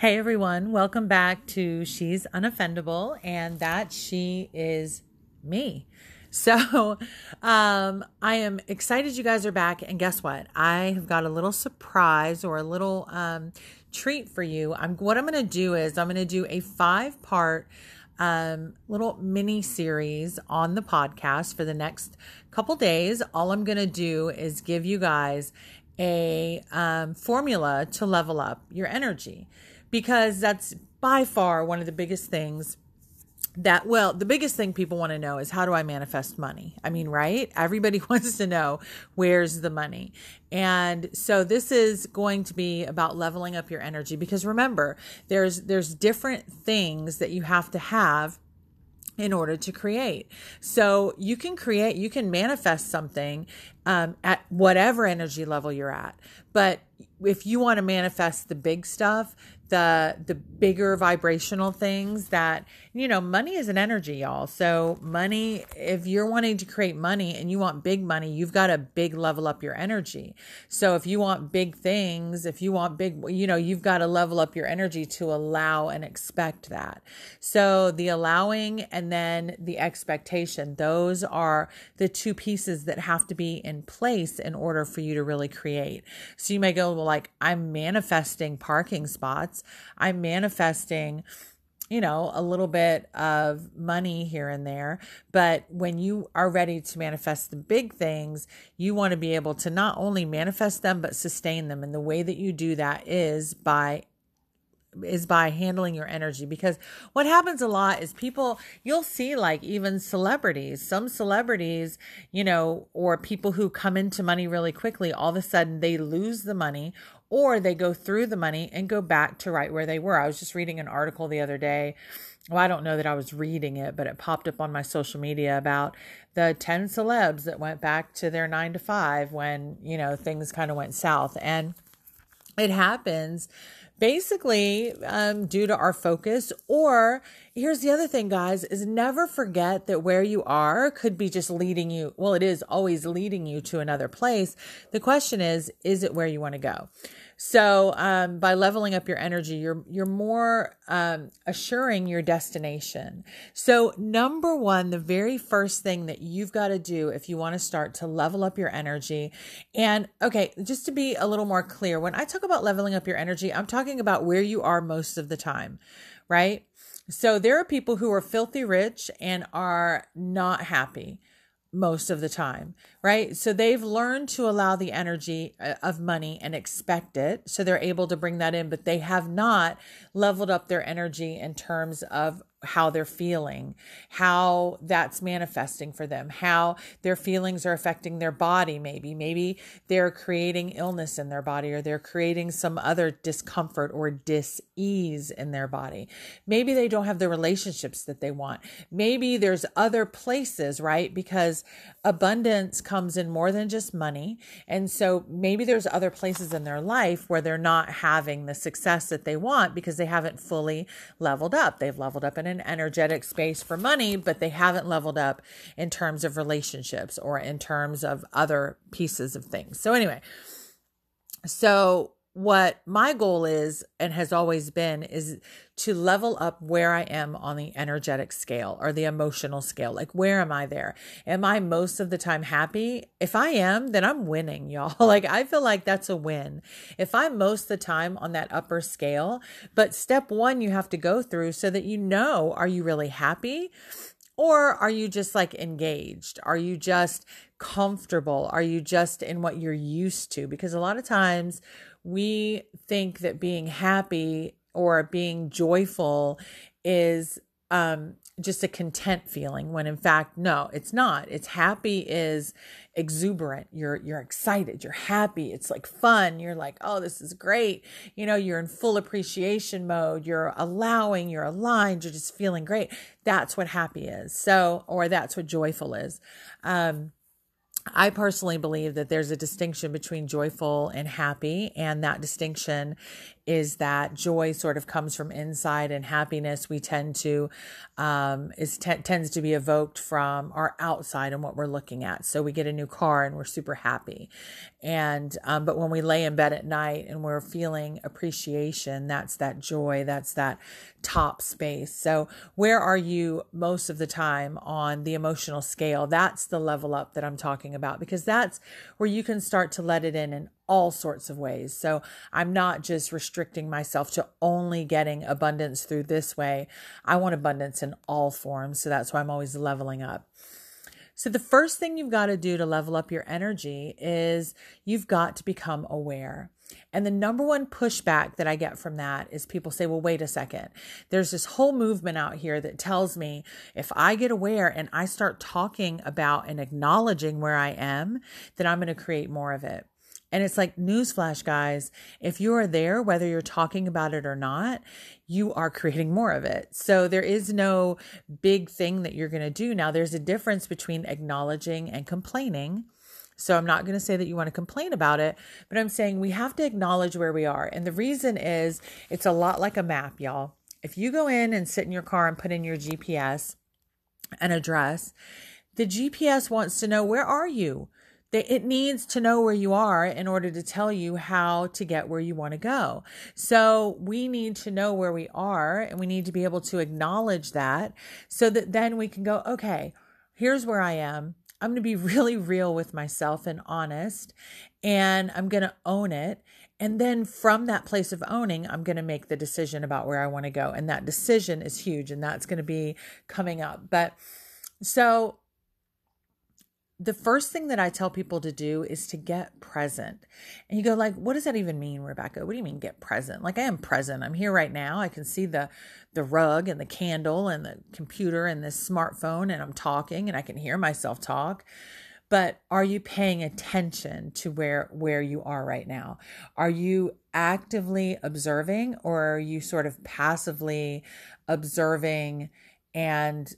Hey everyone, welcome back to She's Unoffendable, and that she is me. So, um, I am excited you guys are back, and guess what? I have got a little surprise or a little um, treat for you. I'm what I'm going to do is I'm going to do a five part um, little mini series on the podcast for the next couple days. All I'm going to do is give you guys a um, formula to level up your energy. Because that's by far one of the biggest things that well the biggest thing people want to know is how do i manifest money? I mean right? Everybody wants to know where's the money. And so this is going to be about leveling up your energy because remember there's there's different things that you have to have in order to create. So you can create, you can manifest something um, at whatever energy level you're at. But if you want to manifest the big stuff, the the bigger vibrational things that you know money is an energy y'all. So money if you're wanting to create money and you want big money you've got to big level up your energy. So if you want big things if you want big you know you've got to level up your energy to allow and expect that. So the allowing and then the expectation those are the two pieces that have to be in place in order for you to really create. So you may go like i'm manifesting parking spots I'm manifesting you know, a little bit of money here and there. But when you are ready to manifest the big things, you want to be able to not only manifest them, but sustain them. And the way that you do that is by is by handling your energy because what happens a lot is people you'll see like even celebrities some celebrities you know or people who come into money really quickly all of a sudden they lose the money or they go through the money and go back to right where they were i was just reading an article the other day well, I don't know that I was reading it, but it popped up on my social media about the 10 celebs that went back to their nine to five when, you know, things kind of went south. And it happens basically um, due to our focus or here's the other thing guys is never forget that where you are could be just leading you well it is always leading you to another place. The question is is it where you want to go so um, by leveling up your energy, you're you're more um, assuring your destination. So number one, the very first thing that you've got to do if you want to start to level up your energy, and okay, just to be a little more clear, when I talk about leveling up your energy, I'm talking about where you are most of the time, right? So there are people who are filthy rich and are not happy most of the time, right? So they've learned to allow the energy uh, of money and expect it. So they're able to bring that in, but they have not leveled up their energy in terms of how they're feeling, how that's manifesting for them, how their feelings are affecting their body, maybe. Maybe they're creating illness in their body or they're creating some other discomfort or dis ease in their body. Maybe they don't have the relationships that they want. Maybe there's other places, right? Because abundance comes in more than just money. And so maybe there's other places in their life where they're not having the success that they want because they haven't fully leveled up. They've leveled up in an energetic space for money, but they haven't leveled up in terms of relationships or in terms of other pieces of things. So, anyway, so what my goal is and has always been is to level up where I am on the energetic scale or the emotional scale. Like, where am I there? Am I most of the time happy? If I am, then I'm winning, y'all. Like, I feel like that's a win. If I'm most of the time on that upper scale, but step one you have to go through so that you know are you really happy? Or are you just like engaged? Are you just comfortable? Are you just in what you're used to? Because a lot of times we think that being happy or being joyful is um, just a content feeling when in fact no it's not. It's happy is exuberant. You're you're excited. You're happy. It's like fun. You're like oh this is great. You know you're in full appreciation mode. You're allowing you're aligned. You're just feeling great. That's what happy is. So or that's what joyful is. Um I personally believe that there's a distinction between joyful and happy, and that distinction is that joy sort of comes from inside and happiness. We tend to um, is t- tends to be evoked from our outside and what we're looking at. So we get a new car and we're super happy. And um, but when we lay in bed at night and we're feeling appreciation that's that joy that's that top space. So where are you most of the time on the emotional scale? That's the level up that i'm talking about because that's where you can start to let it in in all sorts of ways. So I'm not just restricting myself to only getting abundance through this way. I want abundance in all forms. So that's why I'm always leveling up. So the first thing you've got to do to level up your energy is you've got to become aware. And the number one pushback that I get from that is people say, well, wait a second. There's this whole movement out here that tells me if I get aware and I start talking about and acknowledging where I am, then I'm going to create more of it. And it's like, newsflash, guys, if you are there, whether you're talking about it or not, you are creating more of it. So there is no big thing that you're going to do. Now, there's a difference between acknowledging and complaining. So I'm not going to say that you want to complain about it, but I'm saying we have to acknowledge where we are. And the reason is it's a lot like a map, y'all. If you go in and sit in your car and put in your GPS, an address, the GPS wants to know where are you? It needs to know where you are in order to tell you how to get where you want to go. So we need to know where we are and we need to be able to acknowledge that so that then we can go, okay, here's where I am. I'm going to be really real with myself and honest, and I'm going to own it. And then from that place of owning, I'm going to make the decision about where I want to go. And that decision is huge, and that's going to be coming up. But so the first thing that I tell people to do is to get present. And you go like, what does that even mean, Rebecca? What do you mean get present? Like I am present. I'm here right now. I can see the the rug and the candle and the computer and this smartphone and I'm talking and I can hear myself talk. But are you paying attention to where where you are right now? Are you actively observing or are you sort of passively observing and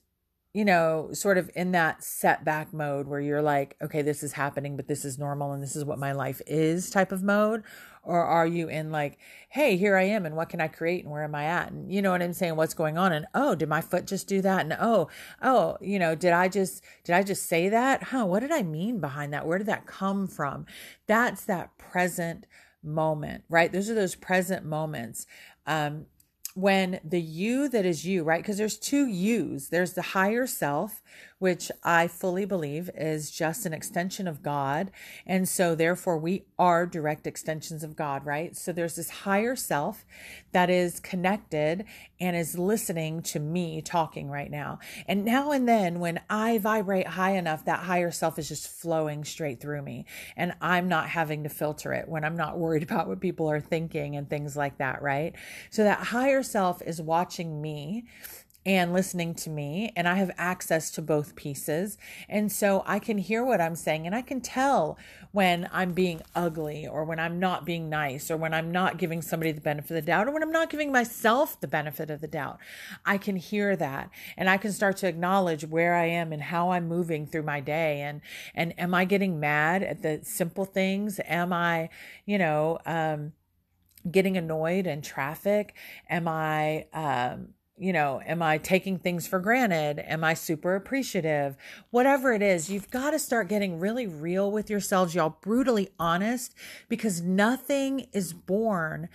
you know, sort of in that setback mode where you're like, okay, this is happening, but this is normal and this is what my life is type of mode? Or are you in like, hey, here I am and what can I create and where am I at? And you know what I'm saying? What's going on? And oh, did my foot just do that? And oh, oh, you know, did I just, did I just say that? Huh, what did I mean behind that? Where did that come from? That's that present moment, right? Those are those present moments. Um, when the you that is you, right? Because there's two yous. There's the higher self, which I fully believe is just an extension of God. And so, therefore, we are direct extensions of God, right? So, there's this higher self that is connected and is listening to me talking right now. And now and then, when I vibrate high enough, that higher self is just flowing straight through me. And I'm not having to filter it when I'm not worried about what people are thinking and things like that, right? So, that higher self is watching me and listening to me and I have access to both pieces. And so I can hear what I'm saying and I can tell when I'm being ugly or when I'm not being nice or when I'm not giving somebody the benefit of the doubt or when I'm not giving myself the benefit of the doubt. I can hear that and I can start to acknowledge where I am and how I'm moving through my day and and am I getting mad at the simple things? Am I, you know, um getting annoyed in traffic? Am I um you know, am I taking things for granted? Am I super appreciative? Whatever it is, you've got to start getting really real with yourselves, y'all, brutally honest, because nothing is born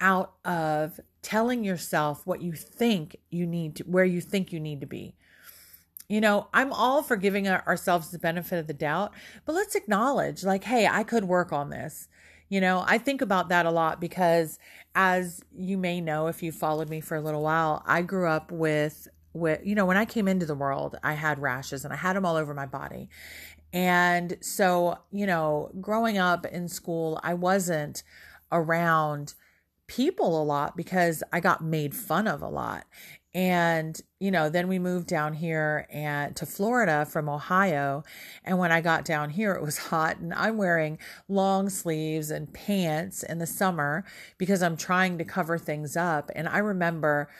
out of telling yourself what you think you need to, where you think you need to be. You know, I'm all for giving ourselves the benefit of the doubt, but let's acknowledge, like, hey, I could work on this. You know, I think about that a lot because as you may know if you followed me for a little while, I grew up with with you know, when I came into the world, I had rashes and I had them all over my body. And so, you know, growing up in school, I wasn't around people a lot because I got made fun of a lot. And, you know, then we moved down here and to Florida from Ohio. And when I got down here, it was hot and I'm wearing long sleeves and pants in the summer because I'm trying to cover things up. And I remember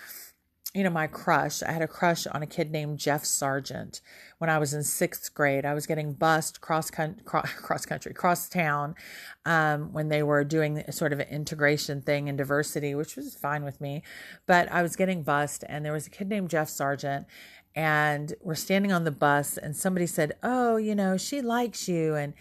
you know, my crush. I had a crush on a kid named Jeff Sargent when I was in sixth grade. I was getting bussed cross country, cross country, cross town um, when they were doing sort of an integration thing and diversity, which was fine with me. But I was getting bussed, and there was a kid named Jeff Sargent, and we're standing on the bus, and somebody said, "Oh, you know, she likes you," and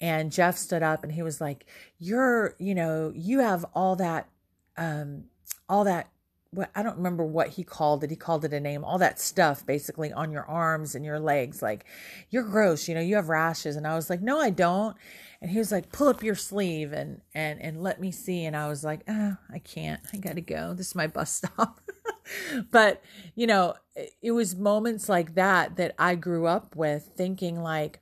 and Jeff stood up and he was like, "You're, you know, you have all that." Um, all that what I don't remember what he called it. He called it a name. All that stuff basically on your arms and your legs. Like, you're gross, you know, you have rashes. And I was like, no, I don't. And he was like, pull up your sleeve and and and let me see. And I was like, oh, I can't. I gotta go. This is my bus stop. but, you know, it was moments like that that I grew up with thinking like,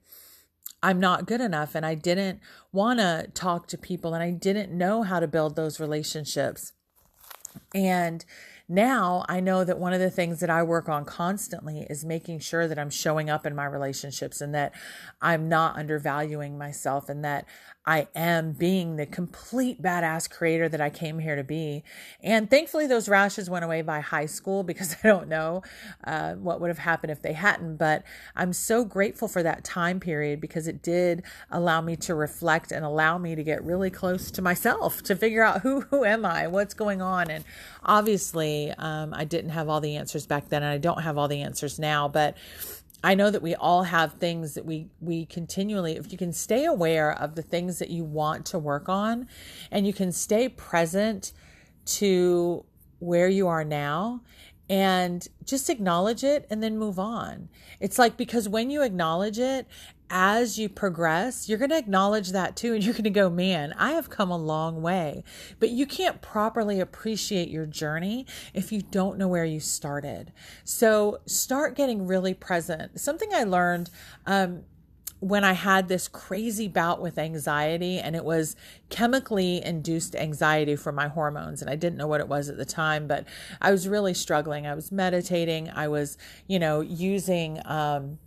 I'm not good enough and I didn't want to talk to people and I didn't know how to build those relationships. And now I know that one of the things that I work on constantly is making sure that I'm showing up in my relationships and that I'm not undervaluing myself and that I am being the complete badass creator that I came here to be. And thankfully, those rashes went away by high school because I don't know uh, what would have happened if they hadn't. But I'm so grateful for that time period because it did allow me to reflect and allow me to get really close to myself to figure out who who am I, what's going on. And obviously, um, I didn't have all the answers back then, and I don't have all the answers now. But I know that we all have things that we we continually if you can stay aware of the things that you want to work on and you can stay present to where you are now and just acknowledge it and then move on. It's like because when you acknowledge it as you progress, you're going to acknowledge that too. And you're going to go, man, I have come a long way. But you can't properly appreciate your journey if you don't know where you started. So start getting really present. Something I learned, um, when I had this crazy bout with anxiety, and it was chemically induced anxiety from my hormones. And I didn't know what it was at the time, but I was really struggling. I was meditating, I was, you know, using, um,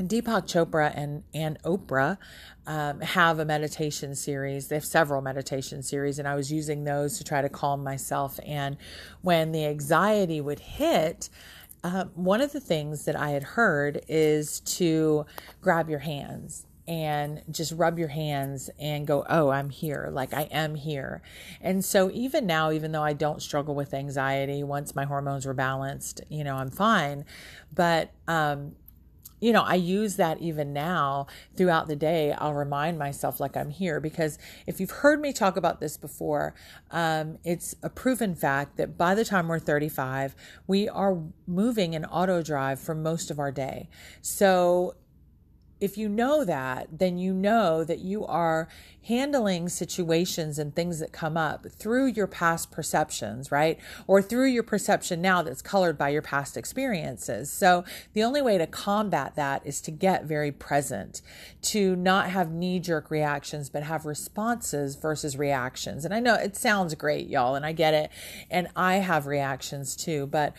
Deepak Chopra and, and Oprah um, have a meditation series. They have several meditation series, and I was using those to try to calm myself. And when the anxiety would hit, uh, one of the things that I had heard is to grab your hands and just rub your hands and go, Oh, I'm here. Like I am here. And so even now, even though I don't struggle with anxiety, once my hormones were balanced, you know, I'm fine. But, um, you know, I use that even now throughout the day. I'll remind myself like I'm here because if you've heard me talk about this before, um, it's a proven fact that by the time we're 35, we are moving in auto drive for most of our day. So if you know that, then you know that you are handling situations and things that come up through your past perceptions, right? Or through your perception now that's colored by your past experiences. So the only way to combat that is to get very present, to not have knee jerk reactions, but have responses versus reactions. And I know it sounds great, y'all, and I get it. And I have reactions too, but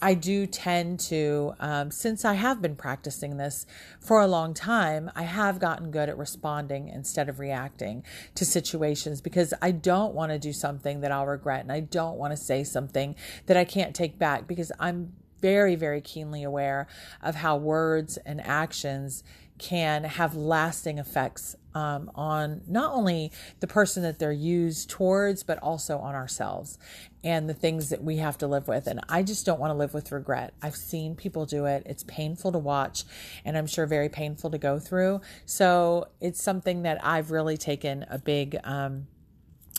I do tend to, um, since I have been practicing this for a long time, I have gotten good at responding instead of reacting to situations because I don't want to do something that I'll regret and I don't want to say something that I can't take back because I'm very, very keenly aware of how words and actions can have lasting effects um, on not only the person that they're used towards, but also on ourselves and the things that we have to live with. And I just don't want to live with regret. I've seen people do it. It's painful to watch, and I'm sure very painful to go through. So it's something that I've really taken a big um,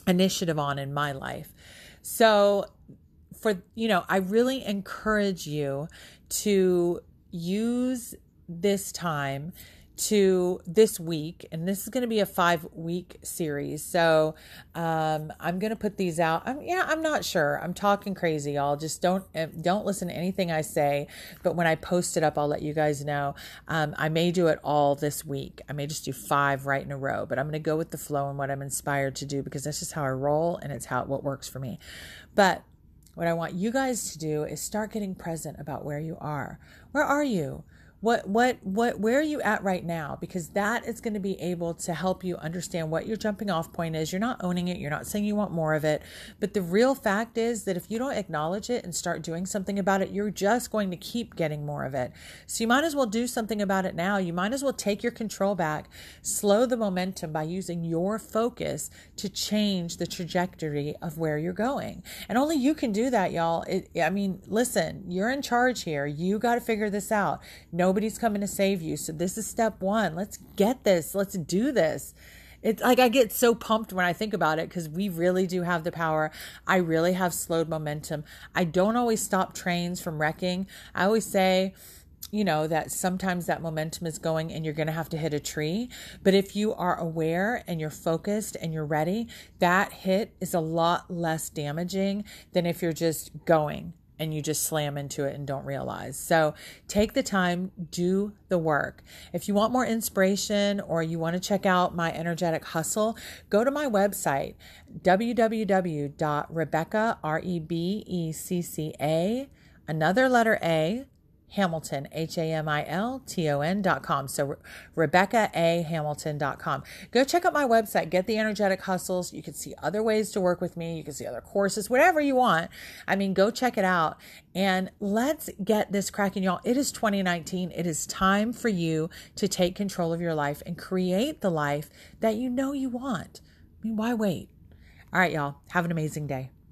initiative on in my life. So, for, you know, I really encourage you to use this time to this week, and this is going to be a five week series. So um, I'm going to put these out. I'm, yeah, I'm not sure. I'm talking crazy, y'all. Just don't eh, don't listen to anything I say. But when I post it up, I'll let you guys know. Um, I may do it all this week. I may just do five right in a row. But I'm going to go with the flow and what I'm inspired to do because that's just how I roll, and it's how what works for me. But what I want you guys to do is start getting present about where you are. Where are you? What what what where are you at right now? Because that is going to be able to help you understand what your jumping off point is. You're not owning it. You're not saying you want more of it. But the real fact is that if you don't acknowledge it and start doing something about it you're just going to keep getting more of it. So you might as well do something about it now. You might as well take your control back. Slow the momentum by using your focus to change the trajectory of where you're going. And only you can do that y'all. It, i mean listen you're in charge here. You got to figure this out. No Nobody's coming to save you. So this is step one. Let's get this. Let's do this. It's like I get so pumped when I think about it because we really do have the power. I really have slowed momentum. I don't always stop trains from wrecking. I always say, you know, that sometimes that momentum is going and you're going to have to hit a tree. But if you are aware and you're focused and you're ready, that hit is a lot less damaging than if you're just going and you just slam into it and don't realize. So take the time, do the work. If you want more inspiration or you want to check out my energetic hustle, go to my website, www.rebecca, R E B E C C A, another letter A, Hamilton, H A M I L T O N dot com. So Rebecca A Hamilton dot com. Go check out my website, get the energetic hustles. You can see other ways to work with me. You can see other courses, whatever you want. I mean, go check it out and let's get this cracking, y'all. It is 2019. It is time for you to take control of your life and create the life that you know you want. I mean, why wait? All right, y'all. Have an amazing day.